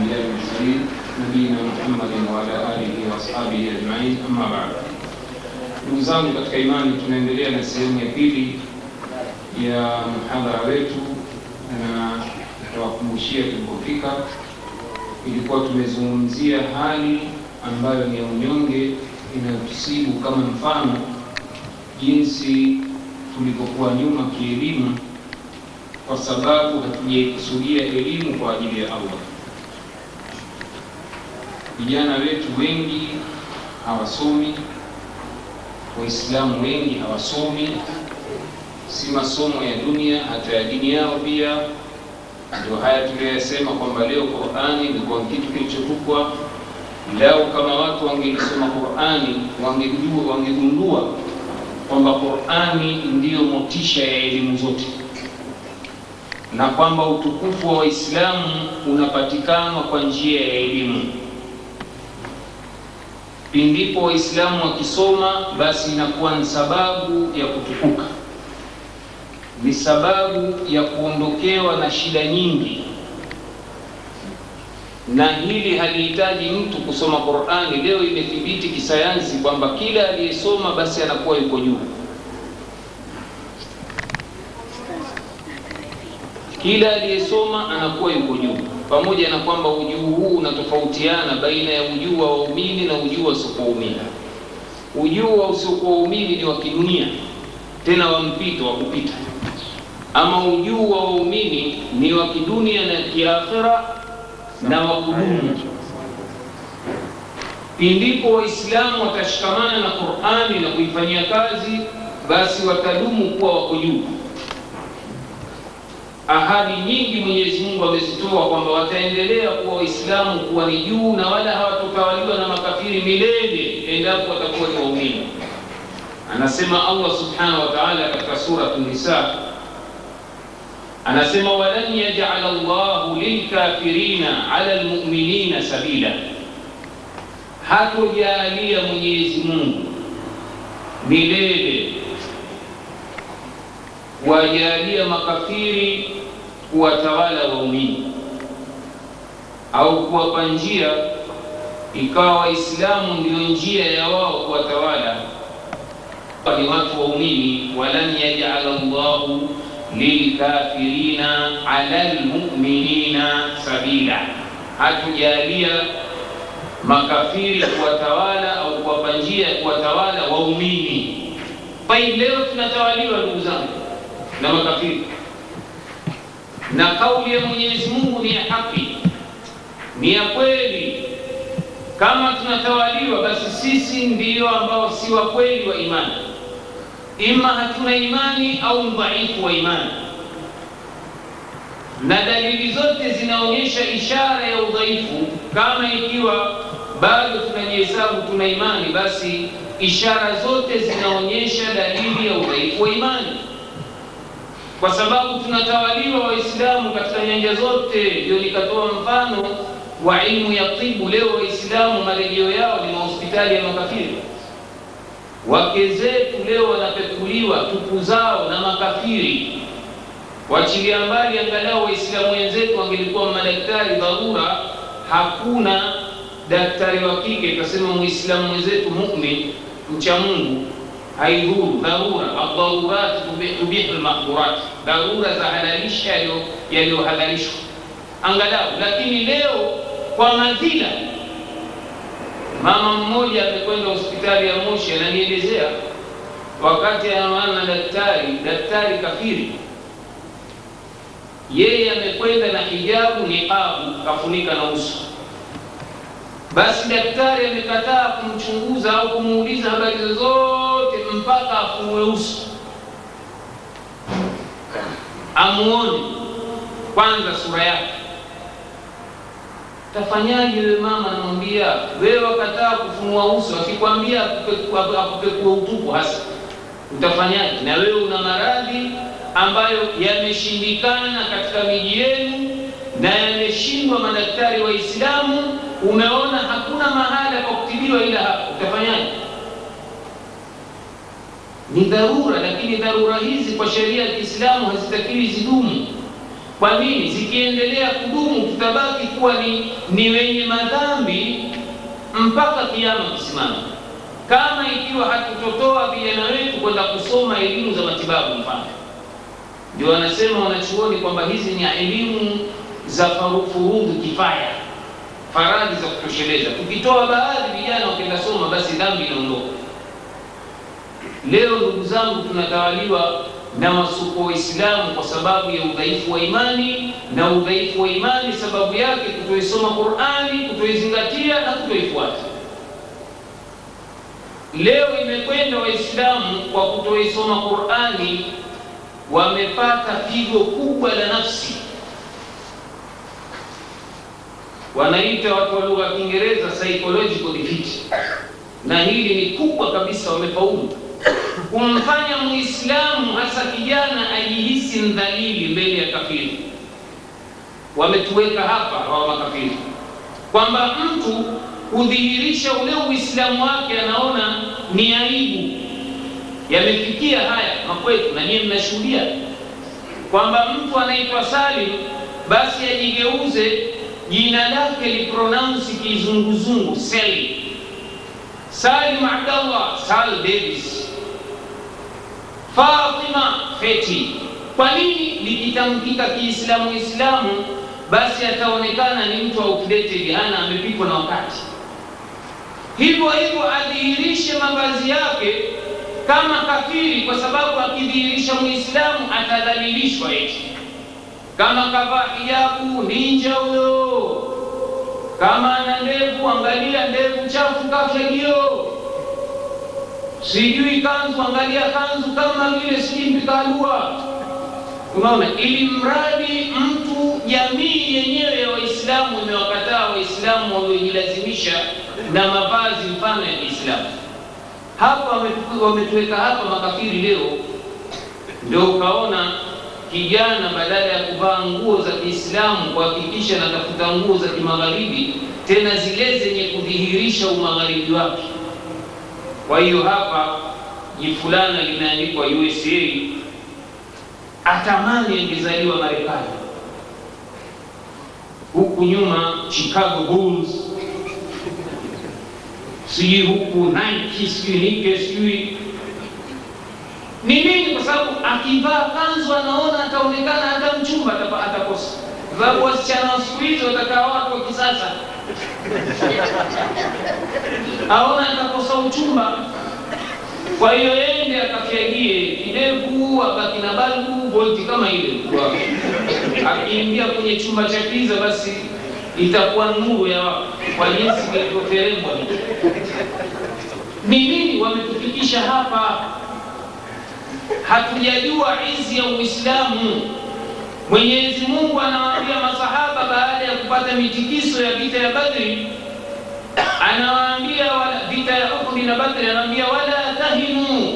الأنبياء والمرسلين نبينا محمد وعلى آله وأصحابه أجمعين أما بعد ndugu zangu katika imani tunaendelea na sehemu ya pili ya mhadhara wetu na tawakumbushia tulipofika ilikuwa tumezungumzia hali ambayo ni ya unyonge inayotusibu kama mfano jinsi tulivyokuwa nyuma kielimu kwa sababu hatujaikusudia elimu kwa ajili ya allah vijana wetu wengi hawasomi waislamu wengi hawasomi. Si masomo ya dunia hata ya dini yao pia. Ndio haya tuliyoyasema kwamba leo qurani ilikuwa kitu kilichotupwa. Lao kama watu wangelisoma qurani wangejua wangegundua kwamba qurani ndiyo motisha ya elimu zote. Na kwamba utukufu wa waislamu unapatikana kwa njia ya elimu pindipo waislamu wakisoma basi inakuwa ni sababu ya kutukuka. Ni sababu ya kuondokewa na shida nyingi. Na hili halihitaji mtu kusoma qurani. Leo imethibiti kisayansi kwamba kila aliyesoma basi anakuwa yuko juu. Kila aliyesoma anakuwa yuko juu pamoja na kwamba ujuu huu unatofautiana baina ya ujuu wa waumini na ujuu wa usiokuwaumini. Ujuu wa usiokuwaumini ni wa kidunia tena wa mpito wa kupita. Ama ujuu wa waumini ni wa kidunia na kiakhira na wa kudumu. Pindipo waislamu watashikamana na qurani na kuifanyia kazi basi watadumu kuwa wako juu ahadi nyingi mwenyezi mungu amezitoa kwamba wataendelea kuwa waislamu kuwa ni juu na wala hawatotawaliwa na makafiri milele endapo watakuwa ni waumini. Anasema allah subhanahu wataala katika suratu nisa anasema walan yajala llahu lilkafirina ala lmuminina sabila. Hatojaalia mwenyezi mungu milele kuwajalia makafiri kuwatawala waumini au kuwapa njia ikawa waislamu ndio njia ya wao kuwatawala ni watu waumini walan yajala llahu lilkafirina ala lmuminina sabila. Hatujalia makafiri kuwatawala au kuwapa njia ya kuwatawala waumini. Taib, leo tunatawaliwa ndugu zangu na makafiri, na kauli ya Mwenyezi Mungu ni ya haki, ni ya kweli. Kama tunatawaliwa, basi sisi ndiyo ambao si wa kweli wa imani, ima hatuna imani au mdhaifu wa imani, na dalili zote zinaonyesha ishara ya udhaifu. Kama ikiwa bado tunajihesabu tuna imani, basi ishara zote zinaonyesha dalili ya udhaifu wa imani, kwa sababu tunatawaliwa Waislamu katika nyanja zote. Ndio nikatoa mfano wa ilmu ya tibu. Leo Waislamu marejeo yao ni mahospitali ya makafiri. Wake zetu leo wanapekuliwa tupu zao na makafiri. Wachilia mbali, angalau Waislamu wenzetu wangelikuwa madaktari dharura, hakuna daktari wa kike kasema muislamu mwenzetu mumin mcha Mungu haidhuru dharura, adharurat tubihu lmakdurat, dharura za halalisha yaliyohalalishwa. Angalau. Lakini leo kwa madhila, mama mmoja amekwenda hospitali ya Moshi, ananielezea wakati anawana daktari, daktari kafiri, yeye amekwenda na hijabu niqabu, kafunika na uso. Basi daktari amekataa kumchunguza au kumuuliza habari zozote mpaka uso amuone kwanza sura yake. Tafanyaje wewe mama? Anamwambia wewe, wakataa kufunua uso, akikwambia akupekua utupu hasa utafanyaje? Na wewe una maradhi ambayo yameshindikana katika miji yenu na yameshindwa madaktari Waislamu umeona hakuna mahala pa kutibiwa ila hapo, utafanyaje? Ni dharura, lakini dharura hizi kwa sheria ya Kiislamu hazitakiwi zidumu. Kwa nini? Zikiendelea kudumu, tutabaki kuwa ni, ni wenye madhambi mpaka kiama kusimama, kama ikiwa hatutotoa vijana wetu kwenda kusoma elimu za matibabu. Mfano, ndio wanasema wanachuoni kwamba hizi ni elimu za furudhu kifaya, faradhi za kutosheleza. Tukitoa baadhi vijana wakenda soma, basi dhambi inaondoka. Leo ndugu zangu, tunatawaliwa na wasuko Waislamu kwa sababu ya udhaifu wa imani, na udhaifu wa imani sababu yake kutoisoma Qur'ani, kutoizingatia na kutoifuata. Leo imekwenda Waislamu kwa kutoisoma Qur'ani, wamepata pigo kubwa la nafsi, wanaita watu wa lugha ya Kiingereza psychological defeat, na hili ni kubwa kabisa, wamefaulu kumfanya Muislamu hasa kijana ajihisi mdhalili mbele ya kafiri. Wametuweka hapa hawa makafiri, kwamba mtu kudhihirisha ule Uislamu wake anaona ni aibu. Yamefikia haya makwetu, na nyinyi mnashuhudia kwamba mtu anaitwa Salim, basi ajigeuze jina lake lipronounsi kizunguzungu Seli, Salim Abdallah, Sal Davis Fatima Feti. Kwa nini? Likitamkika Kiislamu Islamu, basi ataonekana ni mtu outdated, hana amepikwa na wakati. Hivyo hivyo adhihirishe mavazi yake kama kafiri, kwa sababu akidhihirisha Muislamu atadhalilishwa. Eti kama kavaa hijabu ninja huyo, kama ana ndevu, angalia ndevu chafu kafegio sijui kanzu, angalia kanzu kama vile sijui mpikalua. Unaona, ili mradi mtu, jamii yenyewe ya Waislamu imewakataa Waislamu waliojilazimisha na mavazi mfano ya Kiislamu. Hapa wametuweka hapa makafiri leo, ndio ukaona kijana badala ya kuvaa nguo za Kiislamu kuhakikisha anatafuta nguo za kimagharibi, tena zile zenye kudhihirisha umagharibi wake. Kwa hiyo hapa jifulana limeandikwa USA, atamani angezaliwa Marekani. Huku nyuma Chicago Bulls, sijui huku Nike, sijui Nike, sijui. Ni nini, kwa sababu akivaa kanzu anaona ataonekana hata mchumba atakosa, kwa sababu wasichana wa siku hizi watakaa watu wa kisasa aona atakosa uchumba. Kwa hiyo yende akafyagie kidevu akaki na balbu volti kama ile, akiingia kwenye chumba cha kiza, basi itakuwa nuru ya kwa jinsi kilivyoteremwa. Ni nini wametufikisha hapa? Hatujajua izi ya Uislamu. Mwenyezi Mungu anawaambia masahaba baada ya kupata mitikiso ya vita ya Badri, anawaambia vita ya Uhud na Badri, anawaambia wala tahinu